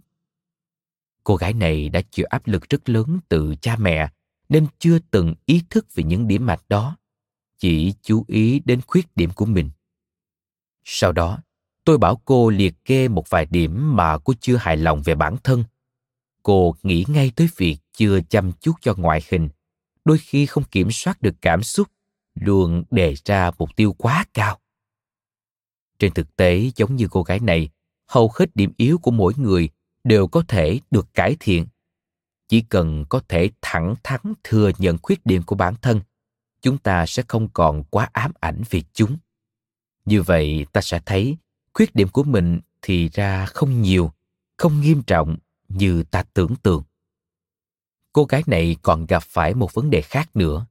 Cô gái này đã chịu áp lực rất lớn từ cha mẹ, nên chưa từng ý thức về những điểm mạnh đó, chỉ chú ý đến khuyết điểm của mình. Sau đó, tôi bảo cô liệt kê một vài điểm mà cô chưa hài lòng về bản thân. Cô nghĩ ngay tới việc chưa chăm chút cho ngoại hình, đôi khi không kiểm soát được cảm xúc, luôn đề ra mục tiêu quá cao trên thực tế, giống như cô gái này, hầu hết điểm yếu của mỗi người đều có thể được cải thiện. Chỉ cần có thể thẳng thắn thừa nhận khuyết điểm của bản thân, chúng ta sẽ không còn quá ám ảnh về chúng. Như vậy, ta sẽ thấy khuyết điểm của mình thì ra không nhiều, không nghiêm trọng như ta tưởng tượng. Cô gái này còn gặp phải một vấn đề khác nữa.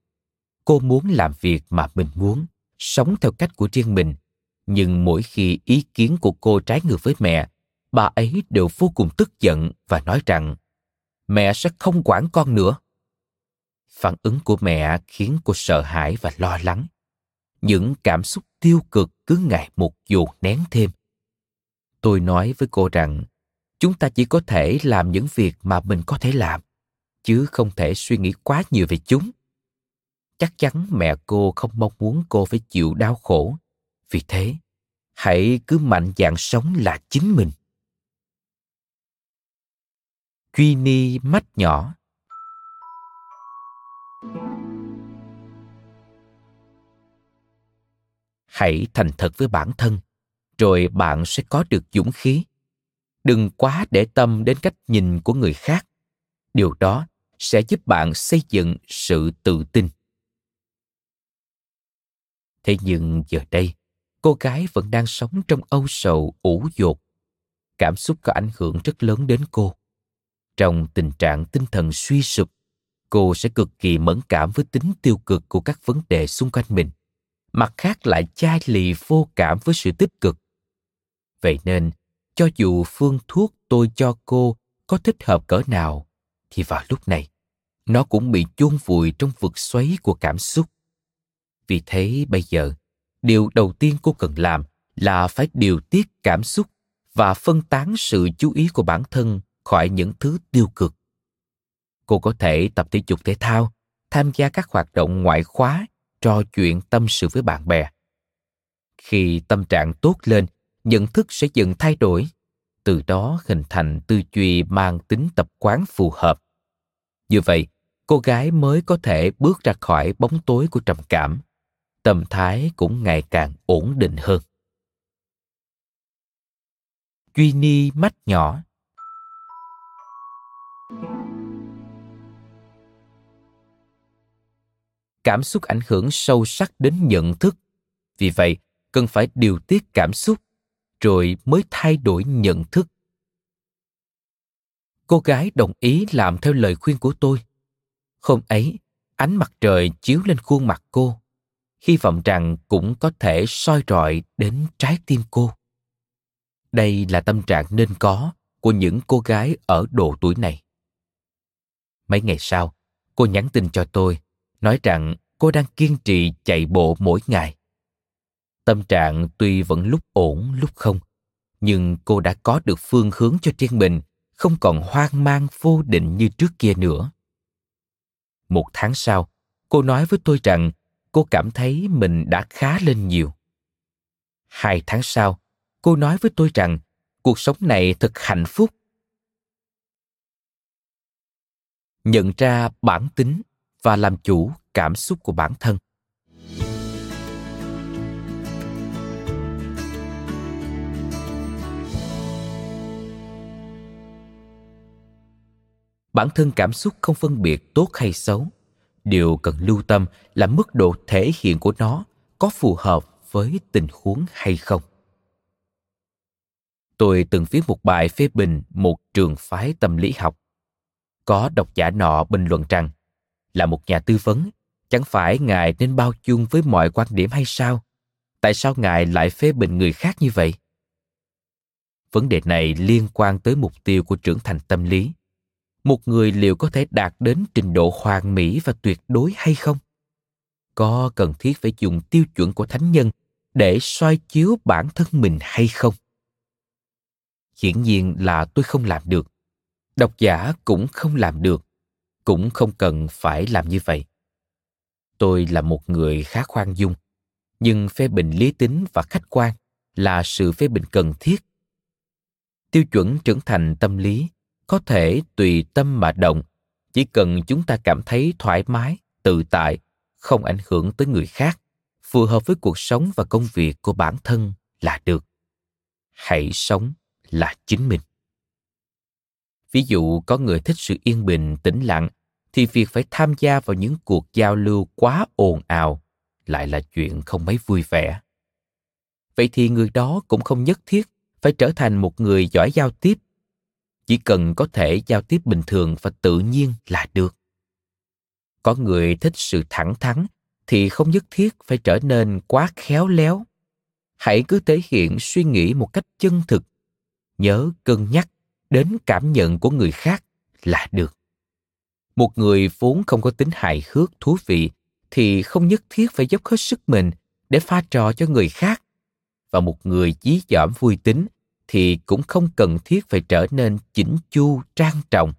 Cô muốn làm việc mà mình muốn, sống theo cách của riêng mình nhưng mỗi khi ý kiến của cô trái ngược với mẹ, bà ấy đều vô cùng tức giận và nói rằng, mẹ sẽ không quản con nữa. Phản ứng của mẹ khiến cô sợ hãi và lo lắng. Những cảm xúc tiêu cực cứ ngày một dồn nén thêm. Tôi nói với cô rằng, chúng ta chỉ có thể làm những việc mà mình có thể làm, chứ không thể suy nghĩ quá nhiều về chúng. Chắc chắn mẹ cô không mong muốn cô phải chịu đau khổ vì thế hãy cứ mạnh dạn sống là chính mình Duy Ni mắt nhỏ Hãy thành thật với bản thân, rồi bạn sẽ có được dũng khí. Đừng quá để tâm đến cách nhìn của người khác. Điều đó sẽ giúp bạn xây dựng sự tự tin. Thế nhưng giờ đây, cô gái vẫn đang sống trong âu sầu, ủ dột. Cảm xúc có ảnh hưởng rất lớn đến cô. Trong tình trạng tinh thần suy sụp, cô sẽ cực kỳ mẫn cảm với tính tiêu cực của các vấn đề xung quanh mình. Mặt khác lại chai lì vô cảm với sự tích cực. Vậy nên, cho dù phương thuốc tôi cho cô có thích hợp cỡ nào, thì vào lúc này, nó cũng bị chôn vùi trong vực xoáy của cảm xúc. Vì thế bây giờ điều đầu tiên cô cần làm là phải điều tiết cảm xúc và phân tán sự chú ý của bản thân khỏi những thứ tiêu cực. Cô có thể tập thể dục thể thao, tham gia các hoạt động ngoại khóa, trò chuyện tâm sự với bạn bè. Khi tâm trạng tốt lên, nhận thức sẽ dần thay đổi, từ đó hình thành tư duy mang tính tập quán phù hợp. Như vậy, cô gái mới có thể bước ra khỏi bóng tối của trầm cảm tâm thái cũng ngày càng ổn định hơn. Duy ni mắt nhỏ. Cảm xúc ảnh hưởng sâu sắc đến nhận thức. Vì vậy, cần phải điều tiết cảm xúc, rồi mới thay đổi nhận thức. Cô gái đồng ý làm theo lời khuyên của tôi. Hôm ấy, ánh mặt trời chiếu lên khuôn mặt cô hy vọng rằng cũng có thể soi rọi đến trái tim cô. Đây là tâm trạng nên có của những cô gái ở độ tuổi này. Mấy ngày sau, cô nhắn tin cho tôi, nói rằng cô đang kiên trì chạy bộ mỗi ngày. Tâm trạng tuy vẫn lúc ổn, lúc không, nhưng cô đã có được phương hướng cho riêng mình, không còn hoang mang vô định như trước kia nữa. Một tháng sau, cô nói với tôi rằng cô cảm thấy mình đã khá lên nhiều. Hai tháng sau, cô nói với tôi rằng cuộc sống này thật hạnh phúc. Nhận ra bản tính và làm chủ cảm xúc của bản thân. Bản thân cảm xúc không phân biệt tốt hay xấu điều cần lưu tâm là mức độ thể hiện của nó có phù hợp với tình huống hay không. Tôi từng viết một bài phê bình một trường phái tâm lý học. Có độc giả nọ bình luận rằng, là một nhà tư vấn, chẳng phải ngài nên bao chung với mọi quan điểm hay sao? Tại sao ngài lại phê bình người khác như vậy? Vấn đề này liên quan tới mục tiêu của trưởng thành tâm lý một người liệu có thể đạt đến trình độ hoàn mỹ và tuyệt đối hay không? Có cần thiết phải dùng tiêu chuẩn của thánh nhân để soi chiếu bản thân mình hay không? Hiển nhiên là tôi không làm được. Độc giả cũng không làm được. Cũng không cần phải làm như vậy. Tôi là một người khá khoan dung, nhưng phê bình lý tính và khách quan là sự phê bình cần thiết. Tiêu chuẩn trưởng thành tâm lý có thể tùy tâm mà động, chỉ cần chúng ta cảm thấy thoải mái, tự tại, không ảnh hưởng tới người khác, phù hợp với cuộc sống và công việc của bản thân là được. Hãy sống là chính mình. Ví dụ có người thích sự yên bình, tĩnh lặng, thì việc phải tham gia vào những cuộc giao lưu quá ồn ào lại là chuyện không mấy vui vẻ. Vậy thì người đó cũng không nhất thiết phải trở thành một người giỏi giao tiếp chỉ cần có thể giao tiếp bình thường và tự nhiên là được. Có người thích sự thẳng thắn thì không nhất thiết phải trở nên quá khéo léo. Hãy cứ thể hiện suy nghĩ một cách chân thực. Nhớ cân nhắc đến cảm nhận của người khác là được. Một người vốn không có tính hài hước, thú vị thì không nhất thiết phải dốc hết sức mình để pha trò cho người khác. Và một người chí dỏm vui tính thì cũng không cần thiết phải trở nên chỉnh chu, trang trọng.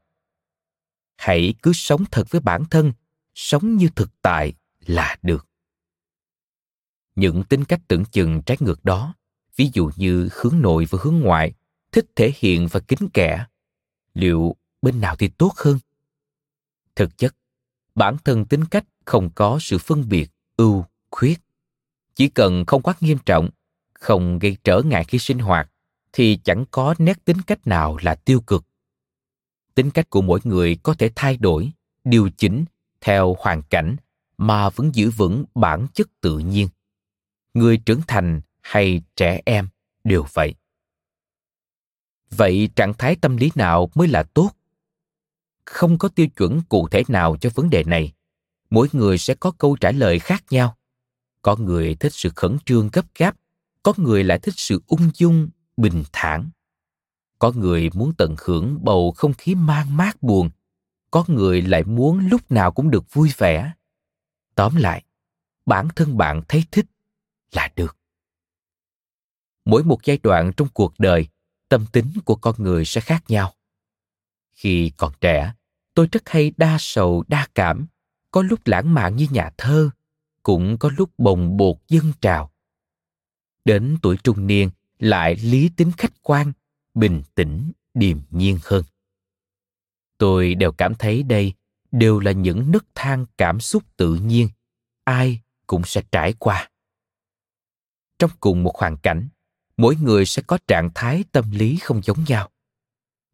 Hãy cứ sống thật với bản thân, sống như thực tại là được. Những tính cách tưởng chừng trái ngược đó, ví dụ như hướng nội và hướng ngoại, thích thể hiện và kính kẻ, liệu bên nào thì tốt hơn? Thực chất, bản thân tính cách không có sự phân biệt, ưu, khuyết. Chỉ cần không quá nghiêm trọng, không gây trở ngại khi sinh hoạt thì chẳng có nét tính cách nào là tiêu cực. Tính cách của mỗi người có thể thay đổi, điều chỉnh theo hoàn cảnh mà vẫn giữ vững bản chất tự nhiên. Người trưởng thành hay trẻ em đều vậy. Vậy trạng thái tâm lý nào mới là tốt? Không có tiêu chuẩn cụ thể nào cho vấn đề này. Mỗi người sẽ có câu trả lời khác nhau. Có người thích sự khẩn trương gấp gáp, có người lại thích sự ung dung bình thản. Có người muốn tận hưởng bầu không khí mang mát buồn, có người lại muốn lúc nào cũng được vui vẻ. Tóm lại, bản thân bạn thấy thích là được. Mỗi một giai đoạn trong cuộc đời, tâm tính của con người sẽ khác nhau. Khi còn trẻ, tôi rất hay đa sầu, đa cảm. Có lúc lãng mạn như nhà thơ, cũng có lúc bồng bột dân trào. Đến tuổi trung niên lại lý tính khách quan, bình tĩnh, điềm nhiên hơn. Tôi đều cảm thấy đây đều là những nấc thang cảm xúc tự nhiên, ai cũng sẽ trải qua. Trong cùng một hoàn cảnh, mỗi người sẽ có trạng thái tâm lý không giống nhau.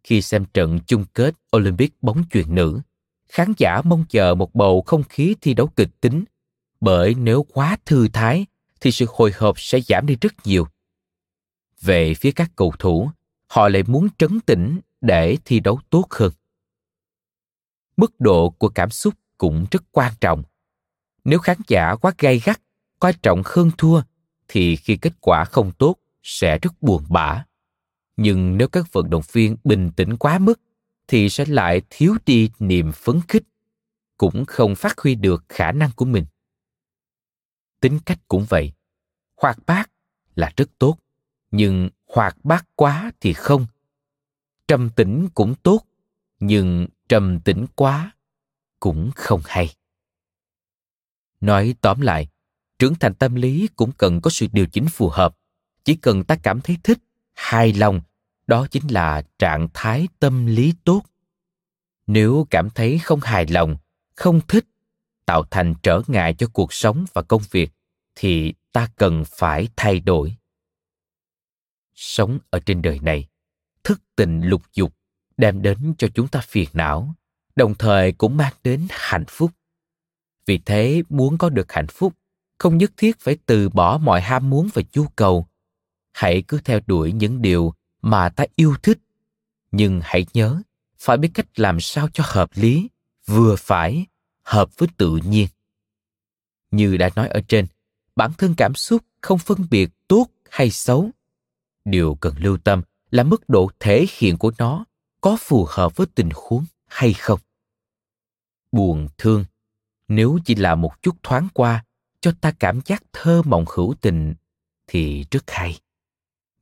Khi xem trận chung kết olympic bóng chuyền nữ, khán giả mong chờ một bầu không khí thi đấu kịch tính, bởi nếu quá thư thái thì sự hồi hộp sẽ giảm đi rất nhiều về phía các cầu thủ, họ lại muốn trấn tĩnh để thi đấu tốt hơn. Mức độ của cảm xúc cũng rất quan trọng. Nếu khán giả quá gay gắt, coi trọng hơn thua, thì khi kết quả không tốt sẽ rất buồn bã. Nhưng nếu các vận động viên bình tĩnh quá mức, thì sẽ lại thiếu đi niềm phấn khích, cũng không phát huy được khả năng của mình. Tính cách cũng vậy. Hoạt bát là rất tốt nhưng hoạt bát quá thì không. Trầm tĩnh cũng tốt, nhưng trầm tĩnh quá cũng không hay. Nói tóm lại, trưởng thành tâm lý cũng cần có sự điều chỉnh phù hợp. Chỉ cần ta cảm thấy thích, hài lòng, đó chính là trạng thái tâm lý tốt. Nếu cảm thấy không hài lòng, không thích, tạo thành trở ngại cho cuộc sống và công việc, thì ta cần phải thay đổi sống ở trên đời này. Thức tình lục dục đem đến cho chúng ta phiền não, đồng thời cũng mang đến hạnh phúc. Vì thế, muốn có được hạnh phúc, không nhất thiết phải từ bỏ mọi ham muốn và nhu cầu. Hãy cứ theo đuổi những điều mà ta yêu thích. Nhưng hãy nhớ, phải biết cách làm sao cho hợp lý, vừa phải, hợp với tự nhiên. Như đã nói ở trên, bản thân cảm xúc không phân biệt tốt hay xấu điều cần lưu tâm là mức độ thể hiện của nó có phù hợp với tình huống hay không. Buồn thương, nếu chỉ là một chút thoáng qua cho ta cảm giác thơ mộng hữu tình thì rất hay.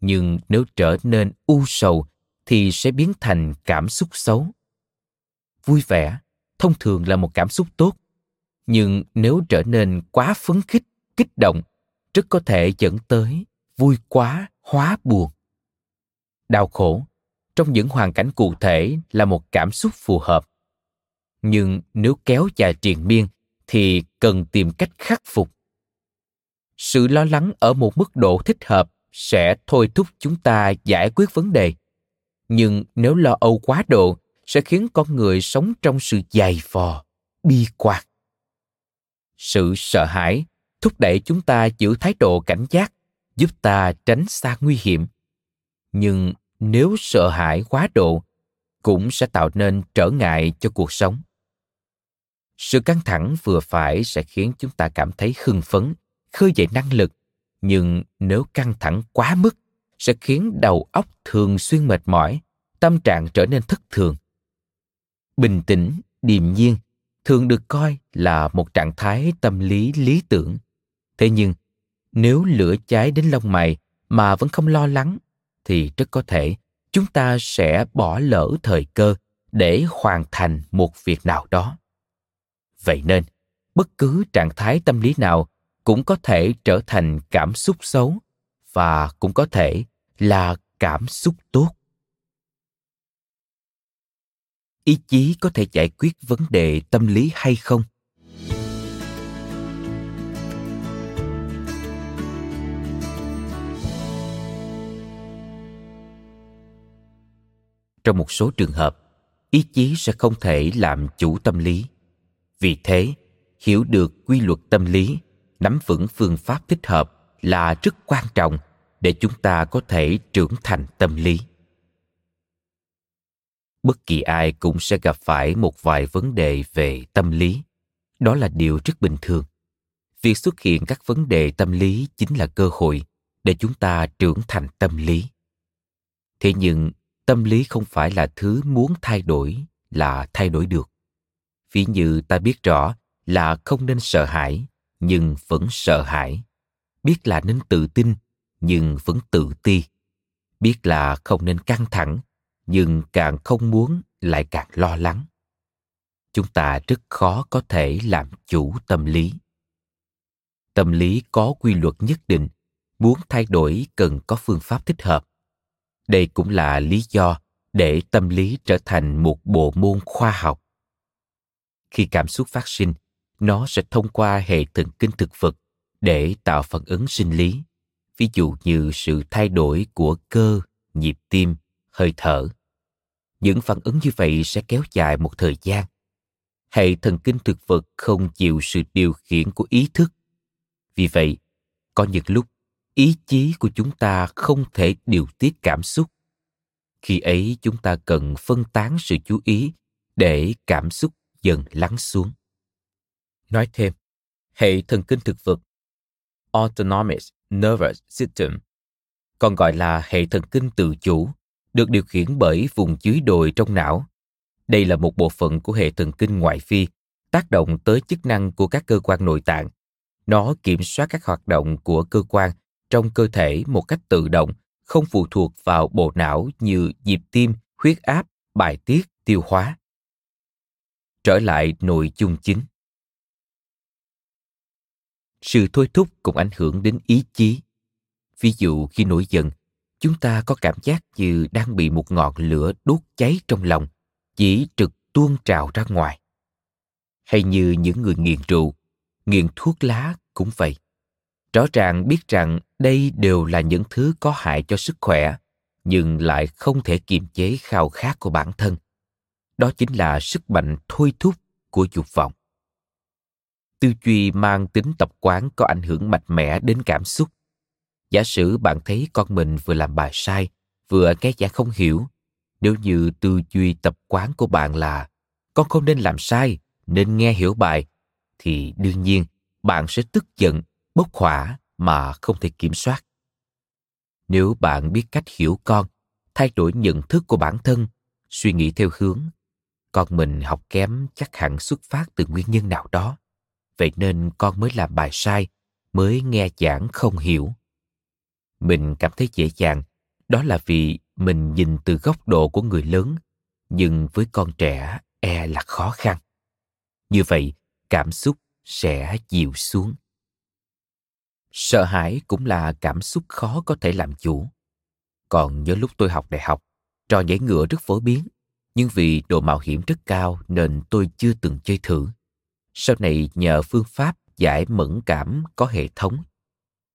Nhưng nếu trở nên u sầu thì sẽ biến thành cảm xúc xấu. Vui vẻ thông thường là một cảm xúc tốt, nhưng nếu trở nên quá phấn khích, kích động, rất có thể dẫn tới vui quá hóa buồn. Đau khổ, trong những hoàn cảnh cụ thể là một cảm xúc phù hợp. Nhưng nếu kéo dài triền miên thì cần tìm cách khắc phục. Sự lo lắng ở một mức độ thích hợp sẽ thôi thúc chúng ta giải quyết vấn đề. Nhưng nếu lo âu quá độ sẽ khiến con người sống trong sự dày vò, bi quan. Sự sợ hãi thúc đẩy chúng ta giữ thái độ cảnh giác giúp ta tránh xa nguy hiểm. Nhưng nếu sợ hãi quá độ, cũng sẽ tạo nên trở ngại cho cuộc sống. Sự căng thẳng vừa phải sẽ khiến chúng ta cảm thấy hưng phấn, khơi dậy năng lực. Nhưng nếu căng thẳng quá mức, sẽ khiến đầu óc thường xuyên mệt mỏi, tâm trạng trở nên thất thường. Bình tĩnh, điềm nhiên thường được coi là một trạng thái tâm lý lý tưởng. Thế nhưng nếu lửa cháy đến lông mày mà vẫn không lo lắng, thì rất có thể chúng ta sẽ bỏ lỡ thời cơ để hoàn thành một việc nào đó. Vậy nên, bất cứ trạng thái tâm lý nào cũng có thể trở thành cảm xúc xấu và cũng có thể là cảm xúc tốt. Ý chí có thể giải quyết vấn đề tâm lý hay không? Trong một số trường hợp, ý chí sẽ không thể làm chủ tâm lý. Vì thế, hiểu được quy luật tâm lý, nắm vững phương pháp thích hợp là rất quan trọng để chúng ta có thể trưởng thành tâm lý. Bất kỳ ai cũng sẽ gặp phải một vài vấn đề về tâm lý. Đó là điều rất bình thường. Việc xuất hiện các vấn đề tâm lý chính là cơ hội để chúng ta trưởng thành tâm lý. Thế nhưng tâm lý không phải là thứ muốn thay đổi, là thay đổi được. Ví như ta biết rõ là không nên sợ hãi, nhưng vẫn sợ hãi. Biết là nên tự tin, nhưng vẫn tự ti. Biết là không nên căng thẳng, nhưng càng không muốn lại càng lo lắng. Chúng ta rất khó có thể làm chủ tâm lý. Tâm lý có quy luật nhất định, muốn thay đổi cần có phương pháp thích hợp đây cũng là lý do để tâm lý trở thành một bộ môn khoa học. Khi cảm xúc phát sinh, nó sẽ thông qua hệ thần kinh thực vật để tạo phản ứng sinh lý, ví dụ như sự thay đổi của cơ, nhịp tim, hơi thở. Những phản ứng như vậy sẽ kéo dài một thời gian. Hệ thần kinh thực vật không chịu sự điều khiển của ý thức. Vì vậy, có những lúc ý chí của chúng ta không thể điều tiết cảm xúc khi ấy chúng ta cần phân tán sự chú ý để cảm xúc dần lắng xuống nói thêm hệ thần kinh thực vật autonomic nervous system còn gọi là hệ thần kinh tự chủ được điều khiển bởi vùng dưới đồi trong não. Đây là một bộ phận của hệ thần kinh ngoại phi, tác động tới chức năng của các cơ quan nội tạng. Nó kiểm soát các hoạt động của cơ quan trong cơ thể một cách tự động, không phụ thuộc vào bộ não như nhịp tim, huyết áp, bài tiết, tiêu hóa. Trở lại nội dung chính. Sự thôi thúc cũng ảnh hưởng đến ý chí. Ví dụ khi nổi giận, chúng ta có cảm giác như đang bị một ngọn lửa đốt cháy trong lòng, chỉ trực tuôn trào ra ngoài. Hay như những người nghiện rượu, nghiện thuốc lá cũng vậy. Rõ ràng biết rằng đây đều là những thứ có hại cho sức khỏe, nhưng lại không thể kiềm chế khao khát của bản thân. Đó chính là sức mạnh thôi thúc của dục vọng. Tư duy mang tính tập quán có ảnh hưởng mạnh mẽ đến cảm xúc giả sử bạn thấy con mình vừa làm bài sai vừa nghe giả không hiểu nếu như tư duy tập quán của bạn là con không nên làm sai nên nghe hiểu bài thì đương nhiên bạn sẽ tức giận bốc hỏa mà không thể kiểm soát. Nếu bạn biết cách hiểu con, thay đổi nhận thức của bản thân, suy nghĩ theo hướng, con mình học kém chắc hẳn xuất phát từ nguyên nhân nào đó. Vậy nên con mới làm bài sai, mới nghe giảng không hiểu. Mình cảm thấy dễ dàng, đó là vì mình nhìn từ góc độ của người lớn, nhưng với con trẻ e là khó khăn. Như vậy, cảm xúc sẽ dịu xuống sợ hãi cũng là cảm xúc khó có thể làm chủ còn nhớ lúc tôi học đại học trò nhảy ngựa rất phổ biến nhưng vì độ mạo hiểm rất cao nên tôi chưa từng chơi thử sau này nhờ phương pháp giải mẫn cảm có hệ thống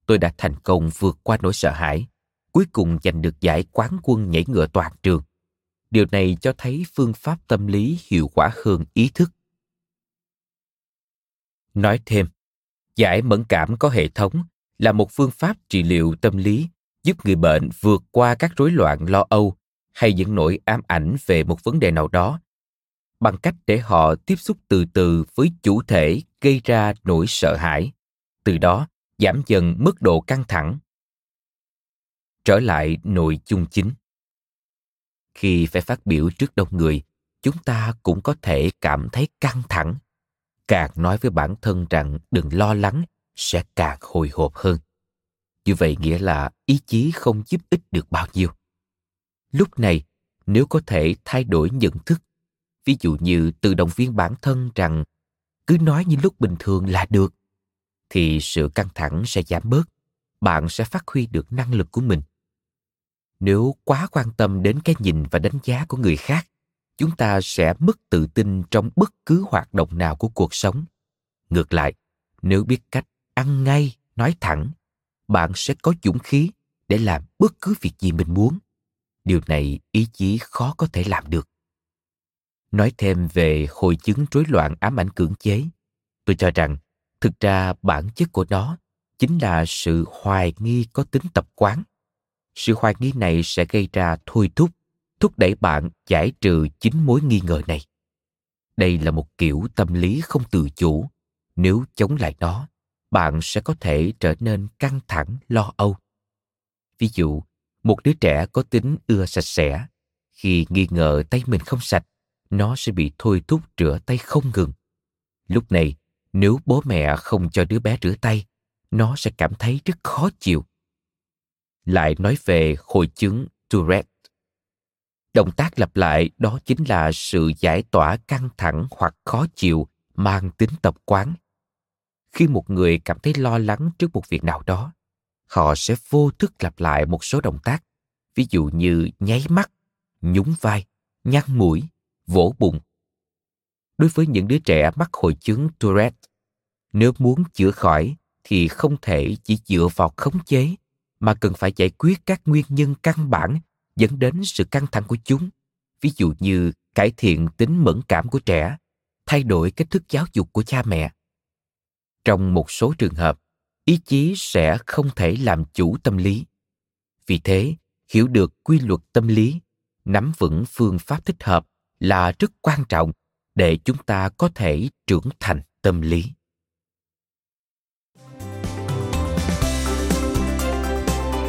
tôi đã thành công vượt qua nỗi sợ hãi, cuối cùng giành được giải quán quân nhảy ngựa toàn trường. Điều này cho thấy phương pháp tâm lý hiệu quả hơn ý thức. Nói thêm, giải mẫn cảm có hệ thống là một phương pháp trị liệu tâm lý, giúp người bệnh vượt qua các rối loạn lo âu hay những nỗi ám ảnh về một vấn đề nào đó. Bằng cách để họ tiếp xúc từ từ với chủ thể gây ra nỗi sợ hãi, từ đó giảm dần mức độ căng thẳng. Trở lại nội dung chính. Khi phải phát biểu trước đông người, chúng ta cũng có thể cảm thấy căng thẳng càng nói với bản thân rằng đừng lo lắng, sẽ càng hồi hộp hơn. Như vậy nghĩa là ý chí không giúp ích được bao nhiêu. Lúc này, nếu có thể thay đổi nhận thức, ví dụ như tự động viên bản thân rằng cứ nói như lúc bình thường là được, thì sự căng thẳng sẽ giảm bớt, bạn sẽ phát huy được năng lực của mình. Nếu quá quan tâm đến cái nhìn và đánh giá của người khác chúng ta sẽ mất tự tin trong bất cứ hoạt động nào của cuộc sống. Ngược lại, nếu biết cách ăn ngay, nói thẳng, bạn sẽ có dũng khí để làm bất cứ việc gì mình muốn. Điều này ý chí khó có thể làm được. Nói thêm về hội chứng rối loạn ám ảnh cưỡng chế, tôi cho rằng thực ra bản chất của nó chính là sự hoài nghi có tính tập quán. Sự hoài nghi này sẽ gây ra thôi thúc thúc đẩy bạn giải trừ chính mối nghi ngờ này. Đây là một kiểu tâm lý không tự chủ. Nếu chống lại nó, bạn sẽ có thể trở nên căng thẳng, lo âu. Ví dụ, một đứa trẻ có tính ưa sạch sẽ, khi nghi ngờ tay mình không sạch, nó sẽ bị thôi thúc rửa tay không ngừng. Lúc này, nếu bố mẹ không cho đứa bé rửa tay, nó sẽ cảm thấy rất khó chịu. Lại nói về hội chứng tourette động tác lặp lại, đó chính là sự giải tỏa căng thẳng hoặc khó chịu mang tính tập quán khi một người cảm thấy lo lắng trước một việc nào đó, họ sẽ vô thức lặp lại một số động tác, ví dụ như nháy mắt, nhún vai, nhăn mũi, vỗ bụng đối với những đứa trẻ mắc hội chứng Tourette. Nếu muốn chữa khỏi thì không thể chỉ dựa vào khống chế, mà cần phải giải quyết các nguyên nhân căn bản dẫn đến sự căng thẳng của chúng. Ví dụ như cải thiện tính mẫn cảm của trẻ, thay đổi cách thức giáo dục của cha mẹ. Trong một số trường hợp, ý chí sẽ không thể làm chủ tâm lý. Vì thế, hiểu được quy luật tâm lý, nắm vững phương pháp thích hợp là rất quan trọng để chúng ta có thể trưởng thành tâm lý